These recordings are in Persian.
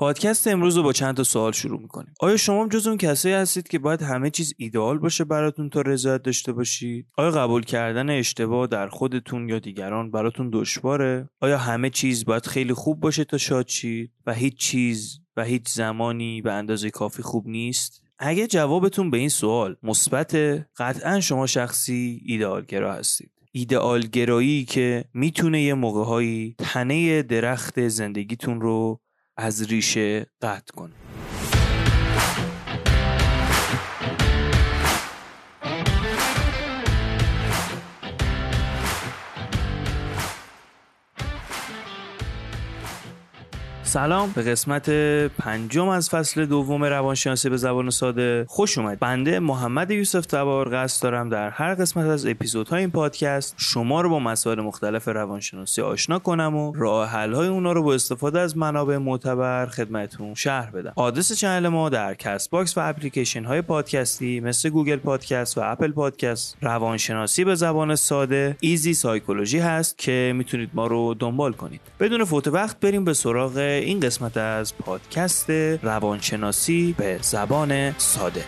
پادکست امروز رو با چند تا سوال شروع می‌کنیم. آیا شما جز اون کسایی هستید که باید همه چیز ایدئال باشه براتون تا رضایت داشته باشید؟ آیا قبول کردن اشتباه در خودتون یا دیگران براتون دشواره؟ آیا همه چیز باید خیلی خوب باشه تا شاد شید و هیچ چیز و هیچ زمانی به اندازه کافی خوب نیست؟ اگه جوابتون به این سوال مثبت قطعا شما شخصی ایدئالگرا هستید. ایدئال گرایی که می‌تونه یه موقعهایی تنه درخت زندگیتون رو از ریشه قطع کنه سلام. به قسمت پنجم از فصل دوم روانشناسی به زبان ساده خوش اومد بنده محمد یوسف تبار قصد دارم در هر قسمت از اپیزودهای این پادکست شما رو با مسائل مختلف روانشناسی آشنا کنم و راه حل های اونا رو با استفاده از منابع معتبر خدمتتون شرح بدم. آدرس channel ما در کست باکس و اپلیکیشن های پادکستی مثل گوگل پادکست و اپل پادکست روانشناسی به زبان ساده Easy Psychology هست که می‌تونید ما رو دنبال کنید. بدون فوت وقت بریم به سراغ این قسمت از پادکست روانشناسی به زبان ساده.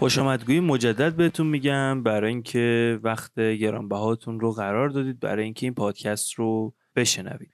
خوش آمدگویی مجدد بهتون میگم برای اینکه وقت گرانبهاتون رو قرار دادید برای اینکه این پادکست رو بشنوید.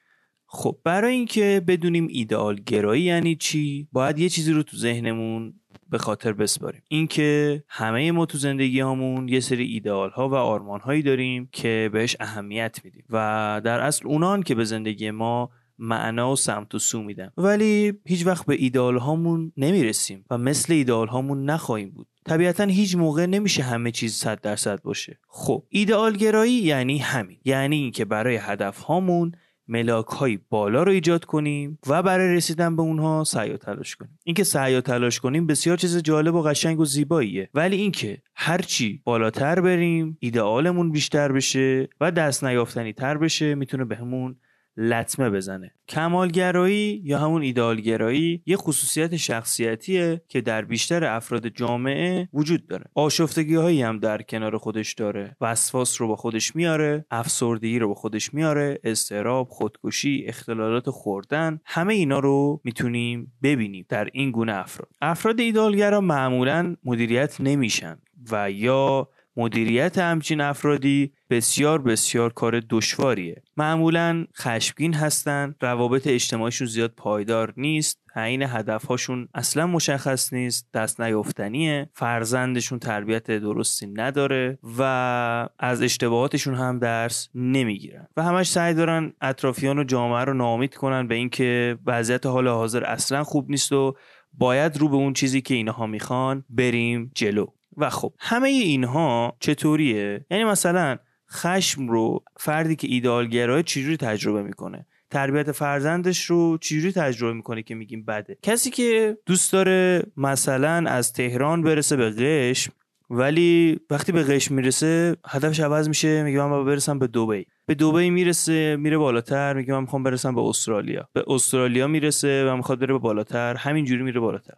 خب برای اینکه بدونیم ایدئال گرایی یعنی چی باید یه چیزی رو تو ذهنمون به خاطر بسپاریم. اینکه همه ما تو زندگی همون یه سری ایدئال ها و آرمان هایی داریم که بهش اهمیت میدیم و در اصل اونان که به زندگی ما معنا و سمت و سو میدن. ولی هیچ وقت به ایدئال هامون نمی‌رسیم و مثل ایدئال هامون نخواهیم بود. طبیعتا هیچ موقع نمیشه همه چیز صد درصد باشه. خب ایدئال گرایی یعنی همین. یعنی اینکه برای هدف هامون ملاک های بالا رو ایجاد کنیم و برای رسیدن به اونها سعی و تلاش کنیم. اینکه سعی و تلاش کنیم بسیار چیز جالب و قشنگ و زیباییه. ولی اینکه هرچی بالاتر بریم ایدئالمون بیشتر بشه و دست نیافتنی تر بشه می‌تونه بهمون لطمه بزنه. کمالگرایی یا همون ایدالگرایی یه خصوصیت شخصیتیه که در بیشتر افراد جامعه وجود داره. آشفتگی هایی هم در کنار خودش داره وسواس رو با خودش میاره افسردگی رو با خودش میاره استراب خودکشی اختلالات خوردن همه اینا رو می‌تونیم ببینیم در این گونه افراد. افراد ایدالگرا معمولا مدیریت نمیشن و یا مدیریت همچین افرادی بسیار بسیار کار دشواریه. معمولا خشمگین هستن روابط اجتماعیشون زیاد پایدار نیست تعیین هدفهاشون اصلا مشخص نیست دست نیافتنیه فرزندشون تربیت درستی نداره و از اشتباهاتشون هم درس نمی‌گیرن. و همش سعی دارن اطرافیان و جامعه رو ناامید کنن به اینکه وضعیت حال حاضر اصلا خوب نیست و باید رو به اون چیزی که اینها می‌خوان بریم جلو. و خب همه اینها چطوریه؟ یعنی مثلا خشم رو فردی که ایدالگرای چجوری تجربه می‌کنه؟ تربیت فرزندش رو چجوری تجربه می‌کنه که میگیم بده؟ کسی که دوست داره مثلا از تهران برسه به قشم ولی وقتی به قشم می‌رسه هدفش عوض میشه میگه من برسم به دبی به دبی می‌رسه میره بالاتر میگه من می‌خوام برسم به استرالیا. به استرالیا می‌رسه و می‌خواد بره به بالاتر همینجوری میره بالاتر.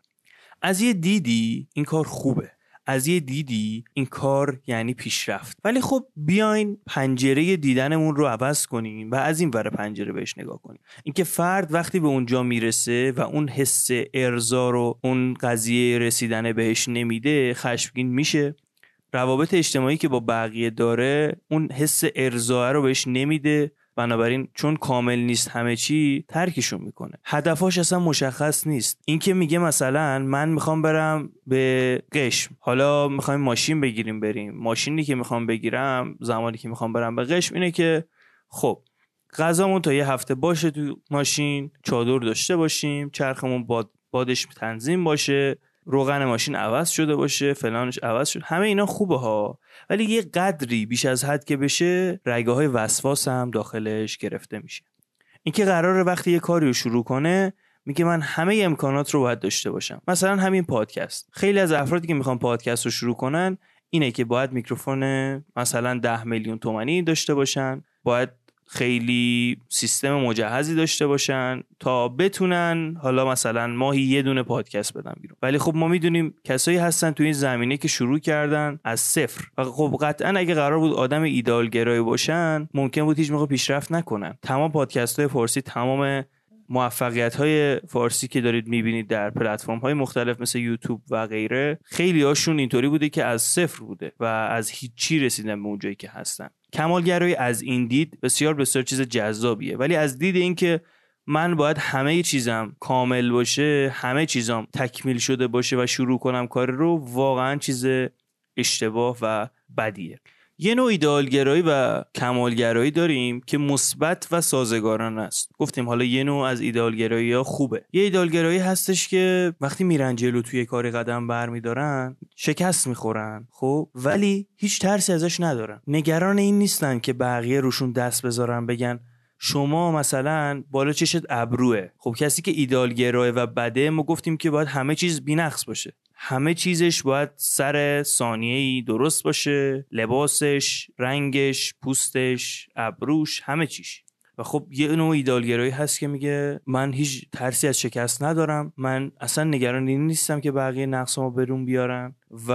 از یه دیدی این کار خوبه. از یه دیدی این کار یعنی پیشرفت. ولی خب بیاین پنجره دیدنمون رو عوض کنیم و از این ور پنجره بهش نگاه کنیم. اینکه فرد وقتی به اونجا می‌رسه و اون حس ارزا رو اون قضیه رسیدن بهش نمیده خشمگین میشه. روابط اجتماعی که با بقیه داره اون حس ارزا رو بهش نمیده. بنابراین چون کامل نیست همه چی ترکشون می‌کنه. هدفاش اصلا مشخص نیست. اینکه میگه مثلا من می‌خوام برم به قشم. حالا می‌خوایم ماشین بگیریم بریم. ماشینی که می‌خوام بگیرم زمانی که می‌خوام برم به قشم اینه که خب غذامون تا یه هفته باشه تو ماشین چادر داشته باشیم چرخمون باد بادش تنظیم باشه. روغن ماشین عوض شده باشه فلانش عوض شد. همه اینا خوبه ها. ولی یه قدری بیش از حد که بشه رگه های وسواس هم داخلش گرفته میشه. اینکه قراره وقتی یه کاری رو شروع کنه میگه من همه امکانات رو باید داشته باشم. مثلا همین پادکست. خیلی از افرادی که می‌خوان پادکست رو شروع کنن اینه که باید میکروفون مثلا ده میلیون تومنی داشته باشن. باید خیلی سیستم مجهزی داشته باشن تا بتونن حالا مثلا ماهی یه دونه پادکست بدن بیرون. ولی خب ما می‌دونیم کسایی هستن تو این زمینه که شروع کردن از صفر. و خب قطعا اگه قرار بود آدم ایدالگرایی باشن ممکن بود هیچ موقع پیشرفت نکنن. تمام پادکست های فارسی تمام موفقیت های فارسی که دارید می‌بینید در پلتفرم های مختلف مثل یوتیوب و غیره خیلی هاشون اینطوری بوده که از صفر بوده و از هیچی رسیدن به اونجایی که هستن. کمالگرایی از این دید بسیار بسیار چیز جذابیه. ولی از دید اینکه من باید همه چیزم کامل باشه همه چیزم تکمیل شده باشه و شروع کنم کار رو واقعا چیز اشتباه و بدیه. یه نوع ایدالگرایی و کمالگرایی داریم که مثبت و سازگاران است. گفتیم حالا یه نوع از ایدالگرایی ها خوبه. یه ایدالگرایی هستش که وقتی میرن جلو توی کاری قدم برمیدارن شکست می‌خورن خب؟ ولی هیچ ترسی ازش ندارن. نگران این نیستن که بقیه روشون دست بذارن بگن شما مثلا بالا چشت ابروه. خب کسی که ایدالگراه و بده ما گفتیم که باید همه چیز بینقص باشه. همه چیزش باید سر ثانیه ای درست باشه. لباسش رنگش پوستش ابروش همه چیش. و خب یه نوع ایدالگرایی هست که میگه من هیچ ترسی از شکست ندارم. من اصلا نگران نیستم که بقیه نقصامو برون بیارن. و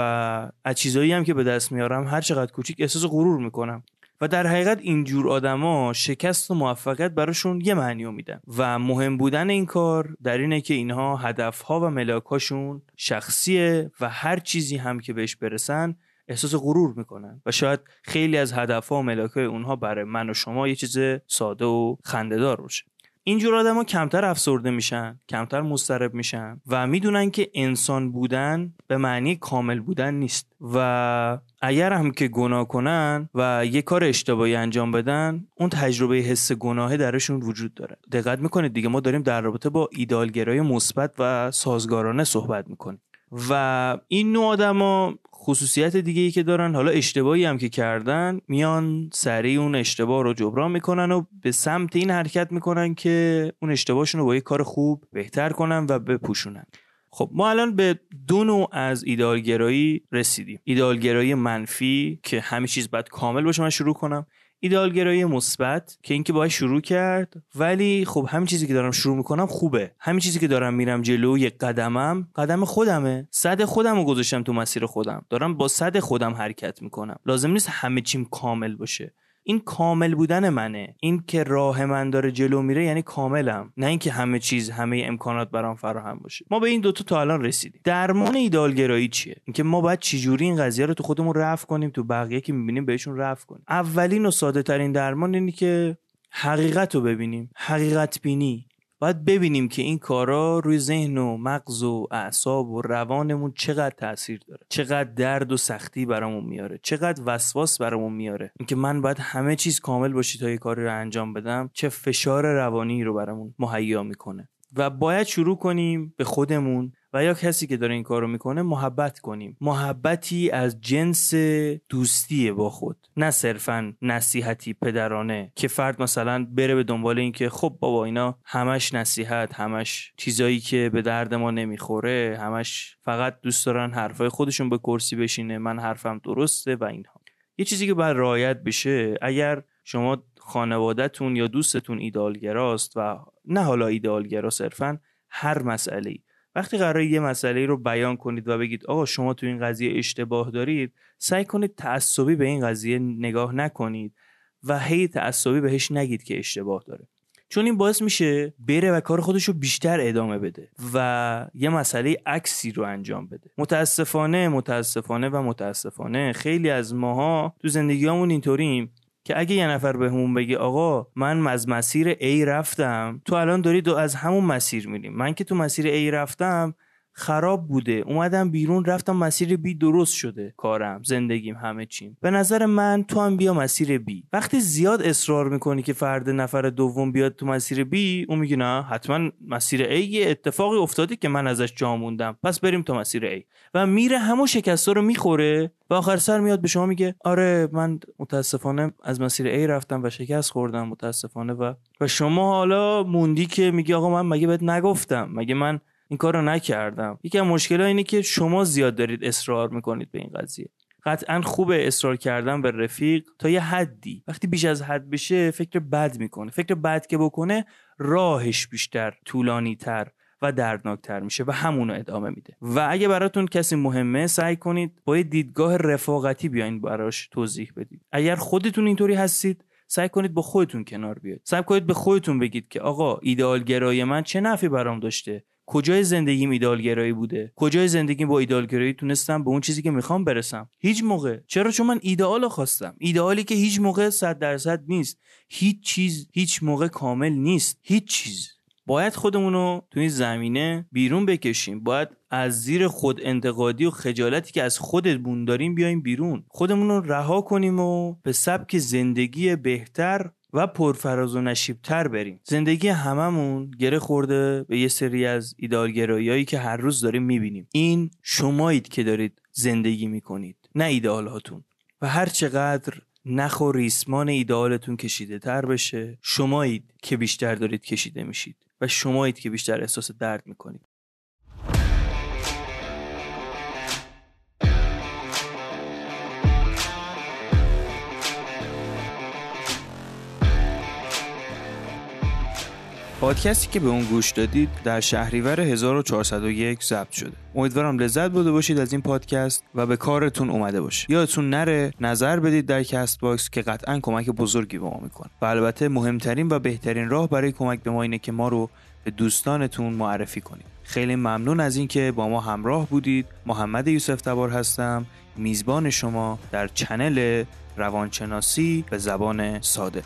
از چیزایی هم که به دست میارم هر چقدر کوچیک احساس غرور می‌کنم. و در حقیقت اینجور آدما شکست و موفقیت براشون یه معنی میدن. و مهم بودن این کار در اینه که اینها هدفها و ملاکاشون شخصیه و هر چیزی هم که بهش برسن احساس غرور می‌کنن. و شاید خیلی از هدفها و ملاکای اونها برای من و شما یه چیز ساده و خندهدار باشه. اینجور آدما کمتر افسرده میشن کمتر مضطرب میشن و می‌دونن که انسان بودن به معنی کامل بودن نیست. و اگر هم که گناه کنن و یه کار اشتباهی انجام بدن اون تجربه حس گناهه درشون وجود داره. دقت می‌کنید دیگه ما داریم در رابطه با ایدالگرای مثبت و سازگارانه صحبت می‌کنیم. و این نوع آدما خصوصیت دیگه ای که دارن حالا اشتباهی هم که کردن میان سریع اون اشتباه رو جبران می‌کنن و به سمت این حرکت می‌کنن که اون اشتباهشون رو با یه کار خوب بهتر کنن و بپوشونن. خب ما الان به دو نوع از ایدالگرایی رسیدیم. ایدالگرایی منفی که همه چیز باید کامل باشه من شروع کنم. ایدالگرایی مثبت که اینکه باید شروع کرد. ولی خب همین چیزی که دارم شروع می‌کنم خوبه. همین چیزی که دارم میرم جلو یک قدمم قدم خودمه. صد خودم رو گذاشتم تو مسیر خودم. دارم با صد خودم حرکت می‌کنم. لازم نیست همه چیم کامل باشه. این کامل بودن منه. این که راه من داره جلو میره یعنی کاملم. نه اینکه همه چیز همه امکانات برام فراهم باشه. ما به این دوتا تا الان رسیدیم. درمان ایدالگرایی چیه؟ اینکه ما باید چجوری این قضیه رو تو خودمون رفع کنیم تو بقیه که می‌بینیم بهشون رفع کنیم. اولین و ساده ترین درمان اینه که حقیقت رو ببینیم. حقیقت بینی. باید ببینیم که این کارا روی ذهن و مغز و اعصاب و روانمون چقدر تاثیر داره. چقدر درد و سختی برامون میاره. چقدر وسواس برامون میاره. اینکه من باید همه چیز کامل باشی تا یه کاری رو انجام بدم چه فشار روانی رو برامون مهیا می‌کنه. و باید شروع کنیم به خودمون و یا کسی که داره این کارو می‌کنه محبت کنیم. محبتی از جنس دوستیه با خود. نه صرفا نصیحتی پدرانه که فرد مثلا بره به دنبال اینکه خب بابا اینا همش نصیحت همش چیزایی که به درد ما نمی‌خوره همش فقط دوست دارن حرفای خودشون به کرسی بشینه من حرفم درسته و اینها. یه چیزی که باید رعایت بشه اگر شما خانوادهتون یا دوستتون ایدالگراست و نه حالا ایدالگرا صرفا هر مسئله وقتی قرار یه مسئله رو بیان کنید و بگید آقا شما تو این قضیه اشتباه دارید سعی کنید تعصبی به این قضیه نگاه نکنید و هی تعصبی بهش نگید که اشتباه داره. چون این باعث میشه بره و کار خودش رو بیشتر ادامه بده و یه مسئله عکسی رو انجام بده. متاسفانه متاسفانه و متاسفانه خیلی از ماها تو زندگیامون اینطوریم که اگه یه نفر بهمون بگه آقا من از مسیر A رفتم. تو الان داری دو از همون مسیر میریم من که تو مسیر A رفتم خراب بوده. اومدم بیرون رفتم مسیر بی درست شده کارم زندگیم همه چیم. به نظر من تو هم بیا مسیر بی. وقتی زیاد اصرار می‌کنی که فرد نفر دوم بیاد تو مسیر بی اون میگه نه حتما مسیر A یه اتفاقی افتاده که من ازش جا موندم. پس بریم تا مسیر A. و میره همون شکستا رو می‌خوره و آخر سر میاد به شما میگه آره من متاسفانه از مسیر A رفتم و شکست خوردم متاسفانه. و و شما حالا موندی که میگی آقا من مگه بهت نگفتم؟ مگه من این کار رو نکردم. یکی از مشکل اینه که شما زیاد دارید اصرار می‌کنید به این قضیه. قطعا خوبه اصرار کردن به رفیق تا یه حدی. وقتی بیش از حد بشه فکر بد می‌کنه. فکر بد که بکنه راهش بیشتر طولانی تر و دردناکتر میشه و همونو ادامه میده. و اگه براتون کسی مهمه سعی کنید با یه دیدگاه رفاقتی بیاین براش توضیح بدید. اگر خودتون اینطوری هستید سعی کنید با خودتون کنار بیاید. سعی کنید به خودتون بگید که آقا ایدئال من چه نفعی برام داشته؟ کجای زندگیم ایدالگرایی بوده؟ کجای زندگیم با ایدالگرایی تونستم به اون چیزی که می‌خوام برسم؟ هیچ موقع. چرا؟ چون من ایدئال خواستم. ایدئالی که هیچ موقع صد درصد نیست. هیچ چیز هیچ موقع کامل نیست. هیچ چیز. باید خودمون رو تو این زمینه بیرون بکشیم. باید از زیر خود انتقادی و خجالتی که از خودمون داریم بیایم بیرون. خودمون رو رها کنیم و به سبک زندگی بهتر و پرفراز و نشیبتر بریم. زندگی هممون گره خورده به یه سری از ایدالگرایی که هر روز داریم می‌بینیم. این شمایید که دارید زندگی می‌کنید نه ایدالهاتون. و هر چقدر نخ و ریسمان ایده آلتون کشیده تر بشه شمایید که بیشتر دارید کشیده میشید. و شمایید که بیشتر احساس درد می‌کنید. پادکستی که به اون گوش دادید در شهریور 1401 ضبط شده. امیدوارم لذت برده باشید از این پادکست و به کارتون اومده باشه یادتون نره نظر بدید در کست باکس که قطعا کمک بزرگی به ما می‌کنه. و البته مهمترین و بهترین راه برای کمک به ما اینه که ما رو به دوستانتون معرفی کنید. خیلی ممنون از اینکه با ما همراه بودید. محمد یوسف تبار هستم. میزبان شما در چنل روانشناسی به زبان ساده.